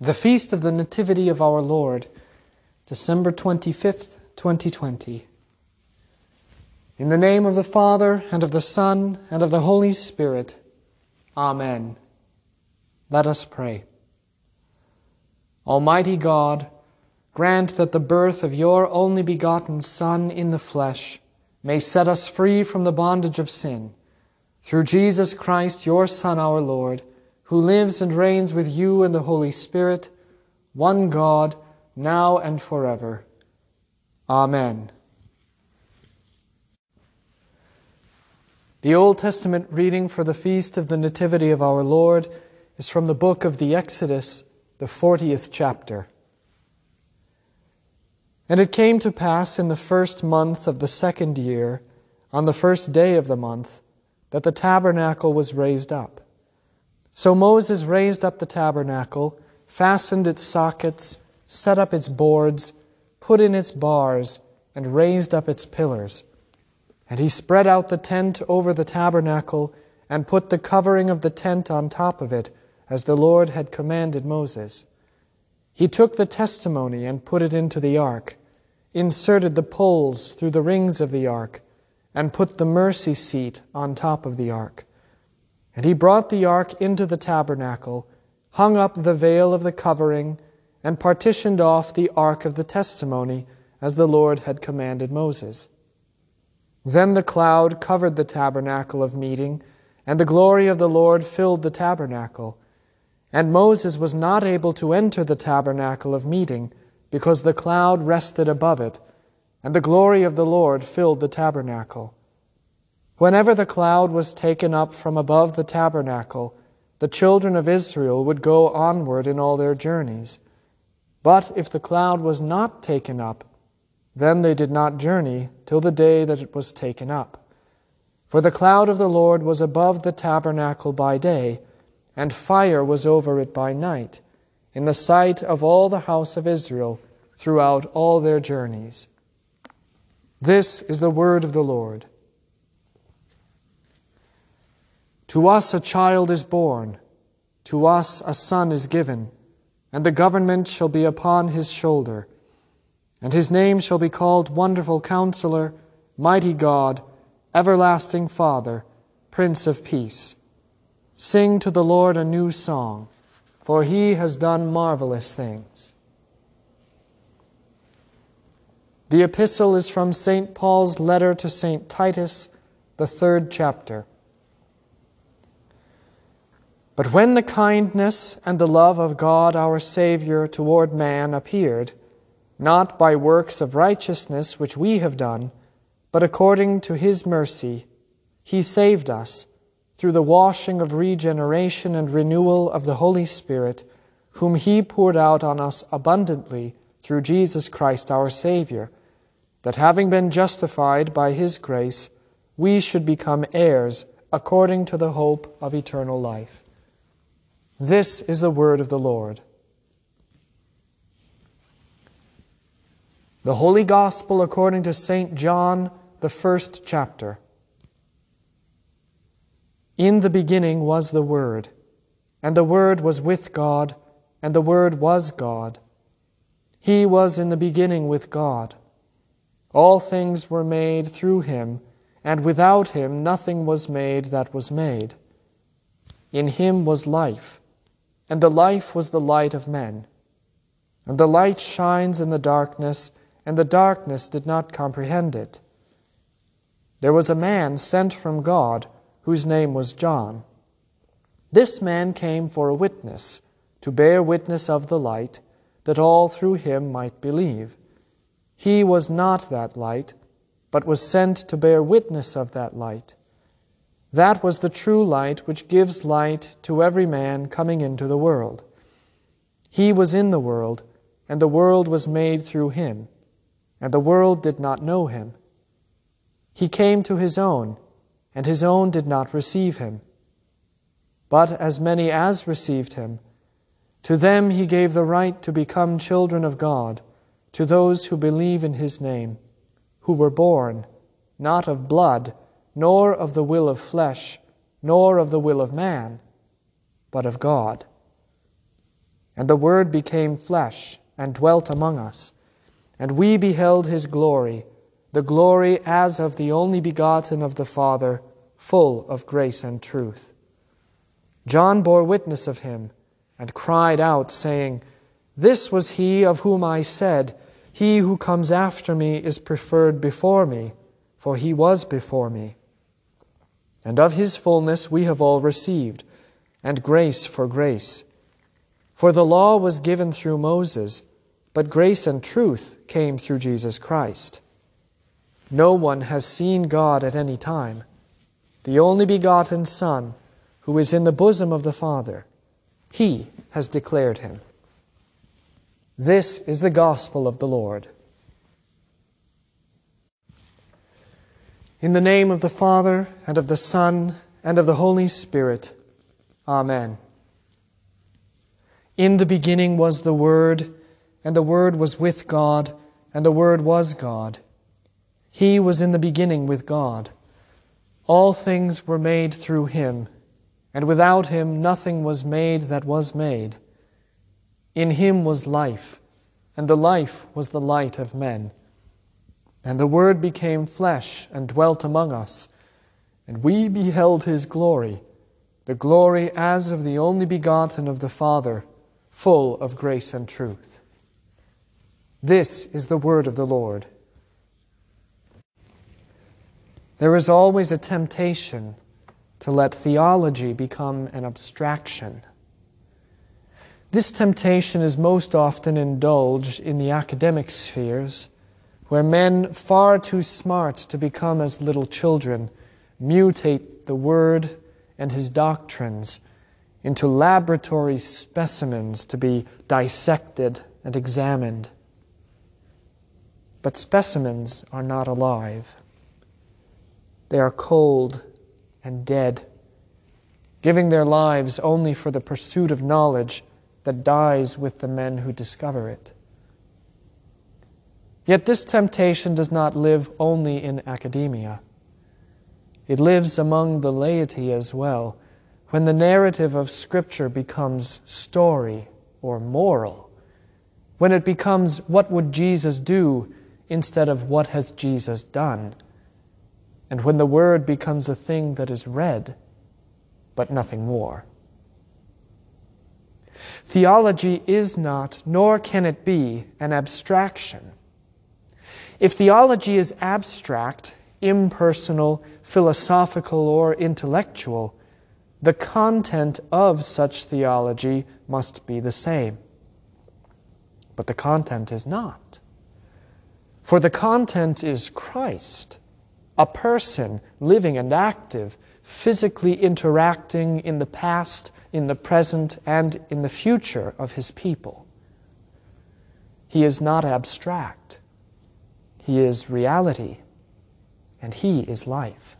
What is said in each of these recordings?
The Feast of the Nativity of our Lord, December 25th, 2020. In the name of the Father, and of the Son, and of the Holy Spirit. Amen. Let us pray. Almighty God, grant that the birth of your only begotten Son in the flesh may set us free from the bondage of sin. Through Jesus Christ, your Son, our Lord, who lives and reigns with you and the Holy Spirit, one God, now and forever. Amen. The Old Testament reading for the feast of the Nativity of our Lord is from the book of the Exodus, the 40th chapter. And it came to pass in the first month of the second year, on the first day of the month, that the tabernacle was raised up. So Moses raised up the tabernacle, fastened its sockets, set up its boards, put in its bars, and raised up its pillars. And he spread out the tent over the tabernacle, and put the covering of the tent on top of it, as the Lord had commanded Moses. He took the testimony and put it into the ark, inserted the poles through the rings of the ark, and put the mercy seat on top of the ark. And he brought the ark into the tabernacle, hung up the veil of the covering, and partitioned off the ark of the testimony, as the Lord had commanded Moses. Then the cloud covered the tabernacle of meeting, and the glory of the Lord filled the tabernacle. And Moses was not able to enter the tabernacle of meeting, because the cloud rested above it, and the glory of the Lord filled the tabernacle. Whenever the cloud was taken up from above the tabernacle, the children of Israel would go onward in all their journeys. But if the cloud was not taken up, then they did not journey till the day that it was taken up. For the cloud of the Lord was above the tabernacle by day, and fire was over it by night, in the sight of all the house of Israel throughout all their journeys. This is the word of the Lord. To us a child is born, to us a son is given, and the government shall be upon his shoulder. And his name shall be called Wonderful Counselor, Mighty God, Everlasting Father, Prince of Peace. Sing to the Lord a new song, for he has done marvelous things. The epistle is from St. Paul's letter to St. Titus, the third chapter. But when the kindness and the love of God our Savior toward man appeared, not by works of righteousness which we have done, but according to his mercy, he saved us through the washing of regeneration and renewal of the Holy Spirit, whom he poured out on us abundantly through Jesus Christ our Savior, that having been justified by his grace, we should become heirs according to the hope of eternal life. This is the word of the Lord. The Holy Gospel according to St. John, the first chapter. In the beginning was the Word, and the Word was with God, and the Word was God. He was in the beginning with God. All things were made through him, and without him nothing was made that was made. In him was life and the life was the light of men. And the light shines in the darkness, and the darkness did not comprehend it. There was a man sent from God, whose name was John. This man came for a witness, to bear witness of the light, that all through him might believe. He was not that light, but was sent to bear witness of that light. That was the true light which gives light to every man coming into the world. He was in the world, and the world was made through him, and the world did not know him. He came to his own, and his own did not receive him. But as many as received him, to them he gave the right to become children of God, to those who believe in his name, who were born, not of blood, nor of the will of flesh, nor of the will of man, but of God. And the Word became flesh and dwelt among us. And we beheld his glory, the glory as of the only begotten of the Father, full of grace and truth. John bore witness of him and cried out, saying, This was he of whom I said, He who comes after me is preferred before me, for he was before me. And of his fullness we have all received, and grace for grace. For the law was given through Moses, but grace and truth came through Jesus Christ. No one has seen God at any time. The only begotten Son, who is in the bosom of the Father, he has declared him. This is the gospel of the Lord. In the name of the Father, and of the Son, and of the Holy Spirit. Amen. In the beginning was the Word, and the Word was with God, and the Word was God. He was in the beginning with God. All things were made through him, and without him nothing was made that was made. In him was life, and the life was the light of men. And the Word became flesh and dwelt among us, and we beheld his glory, the glory as of the only begotten of the Father full of grace and truth. This is the word of the Lord. There is always a temptation to let theology become an abstraction. This temptation is most often indulged in the academic spheres, where men far too smart to become as little children mutate the Word and His doctrines into laboratory specimens to be dissected and examined. But specimens are not alive. They are cold and dead, giving their lives only for the pursuit of knowledge that dies with the men who discover it. Yet this temptation does not live only in academia. It lives among the laity as well when the narrative of Scripture becomes story or moral, when it becomes what would Jesus do instead of what has Jesus done, and when the Word becomes a thing that is read, but nothing more. Theology is not, nor can it be, an abstraction. If theology is abstract, impersonal, philosophical, or intellectual, the content of such theology must be the same. But the content is not. For the content is Christ, a person living and active, physically interacting in the past, in the present, and in the future of his people. He is not abstract, he is reality, and he is life.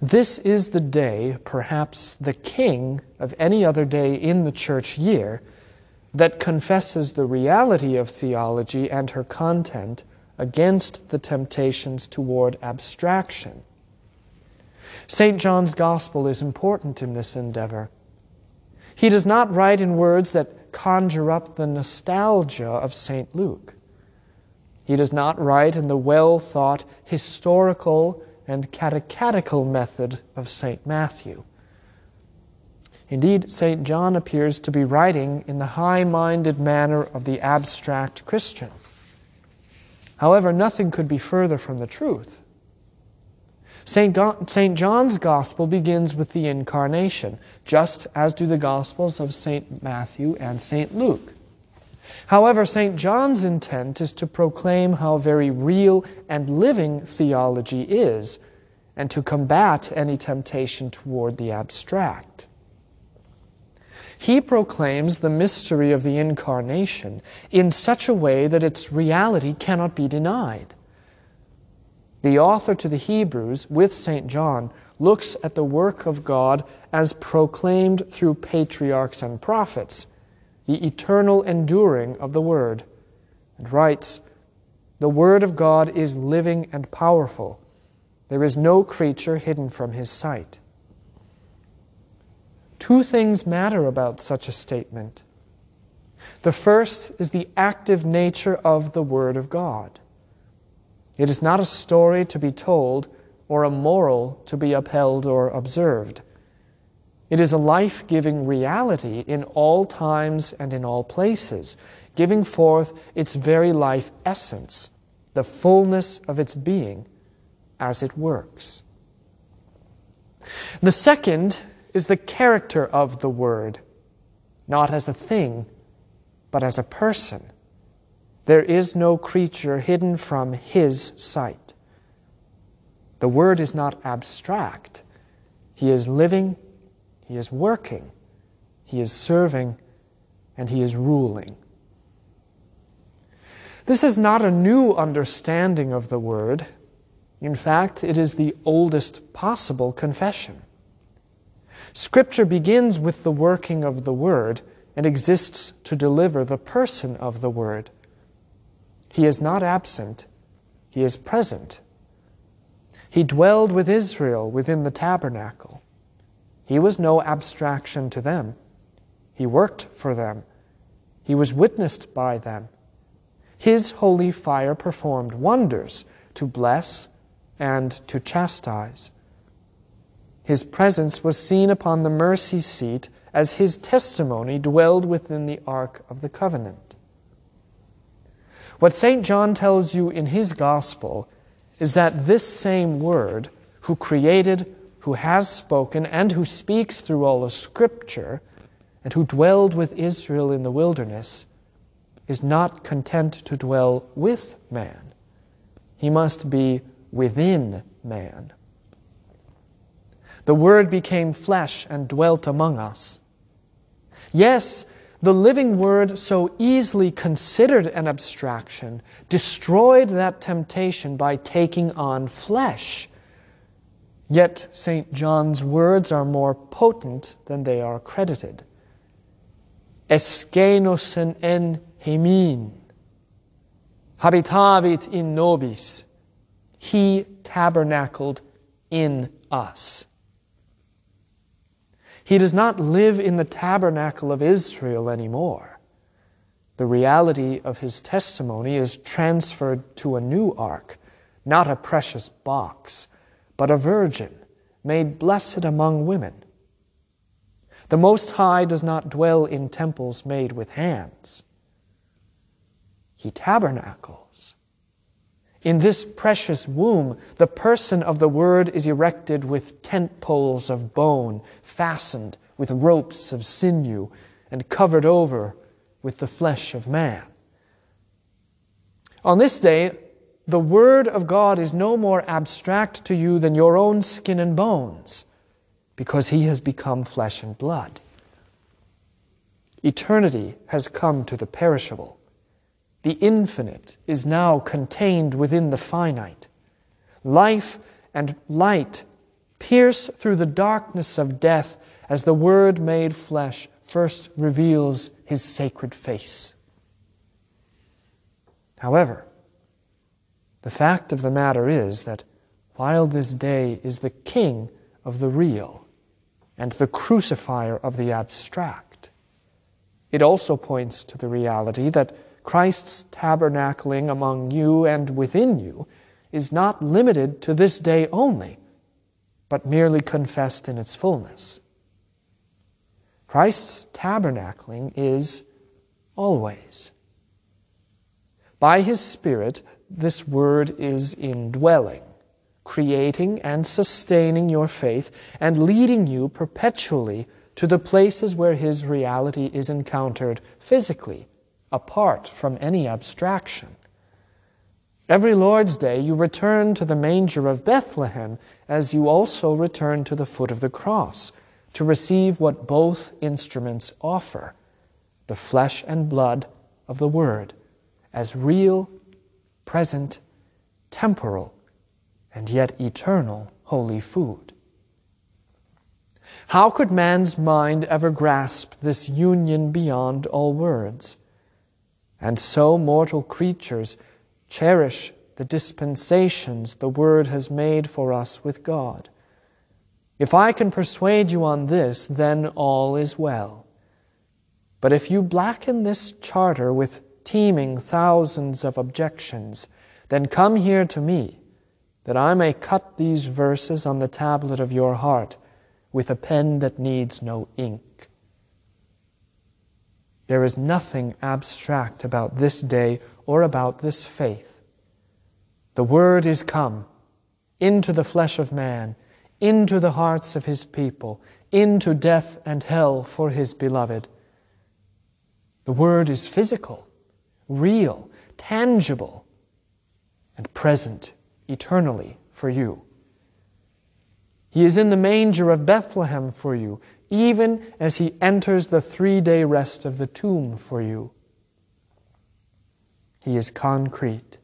This is the day, perhaps the king of any other day in the church year, that confesses the reality of theology and her content against the temptations toward abstraction. St. John's Gospel is important in this endeavor. He does not write in words that conjure up the nostalgia of St. Luke. He does not write in the well thought historical and catechetical method of St. Matthew. Indeed, St. John appears to be writing in the high minded manner of the abstract Christian. However, nothing could be further from the truth. St. John's Gospel begins with the Incarnation, just as do the Gospels of St. Matthew and St. Luke. However, St. John's intent is to proclaim how very real and living theology is and to combat any temptation toward the abstract. He proclaims the mystery of the Incarnation in such a way that its reality cannot be denied. The author to the Hebrews, with St. John, looks at the work of God as proclaimed through patriarchs and prophets the eternal enduring of the Word, and writes, The Word of God is living and powerful. There is no creature hidden from His sight. Two things matter about such a statement. The first is the active nature of the Word of God. It is not a story to be told or a moral to be upheld or observed. It is a life giving reality in all times and in all places, giving forth its very life essence, the fullness of its being, as it works. The second is the character of the Word, not as a thing, but as a person. There is no creature hidden from His sight. The Word is not abstract. He is living, He is working, He is serving, and He is ruling. This is not a new understanding of the Word. In fact, it is the oldest possible confession. Scripture begins with the working of the Word and exists to deliver the person of the Word. He is not absent, He is present. He dwelled with Israel within the tabernacle. He was no abstraction to them. He worked for them. He was witnessed by them. His holy fire performed wonders to bless and to chastise. His presence was seen upon the mercy seat as his testimony dwelled within the ark of the covenant. What St. John tells you in his gospel is that this same word, who created, who has spoken, and who speaks through all of Scripture, and who dwelled with Israel in the wilderness, is not content to dwell with man. He must be within man. The Word became flesh and dwelt among us. Yes, the living Word, so easily considered an abstraction, destroyed that temptation by taking on flesh. Yet St. John's words are more potent than they are credited. Eskhenosen en hemin, habitavit in nobis. He tabernacled in us. He does not live in the tabernacle of Israel anymore. The reality of his testimony is transferred to a new ark, not a precious box, but a virgin made blessed among women. The Most High does not dwell in temples made with hands. He tabernacles in this precious womb, the person of the Word is erected with tent poles of bone, fastened with ropes of sinew, and covered over with the flesh of man. On this day, the Word of God is no more abstract to you than your own skin and bones, because He has become flesh and blood. Eternity has come to the perishable. The infinite is now contained within the finite. Life and light pierce through the darkness of death as the Word made flesh first reveals his sacred face. However, the fact of the matter is that while this day is the king of the real and the crucifier of the abstract, it also points to the reality that Christ's tabernacling among you and within you is not limited to this day only, but merely confessed in its fullness. Christ's tabernacling is always. By his Spirit, this word is indwelling, creating and sustaining your faith, and leading you perpetually to the places where his reality is encountered physically apart from any abstraction. Every Lord's Day, you return to the manger of Bethlehem as you also return to the foot of the cross to receive what both instruments offer the flesh and blood of the Word as real, present, temporal, and yet eternal holy food. How could man's mind ever grasp this union beyond all words? And so mortal creatures cherish the dispensations the Word has made for us with God. If I can persuade you on this, then all is well. But if you blacken this charter with teeming thousands of objections, then come here to me, that I may cut these verses on the tablet of your heart with a pen that needs no ink. There is nothing abstract about this day or about this faith. The Word is come into the flesh of man, into the hearts of his people, into death and hell for his beloved. The Word is physical, real, tangible, and present eternally for you. He is in the manger of Bethlehem for you, even as he enters the three day rest of the tomb for you. He is concrete.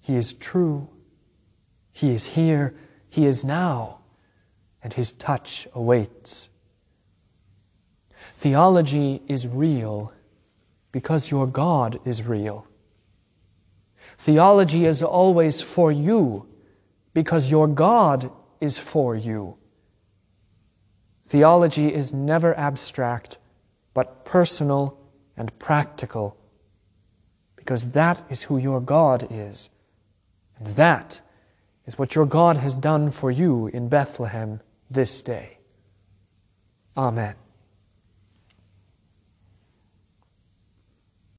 He is true. He is here. He is now. And his touch awaits. Theology is real because your God is real. Theology is always for you because your God is for you. Theology is never abstract, but personal and practical, because that is who your God is. And that is what your God has done for you in Bethlehem this day. Amen.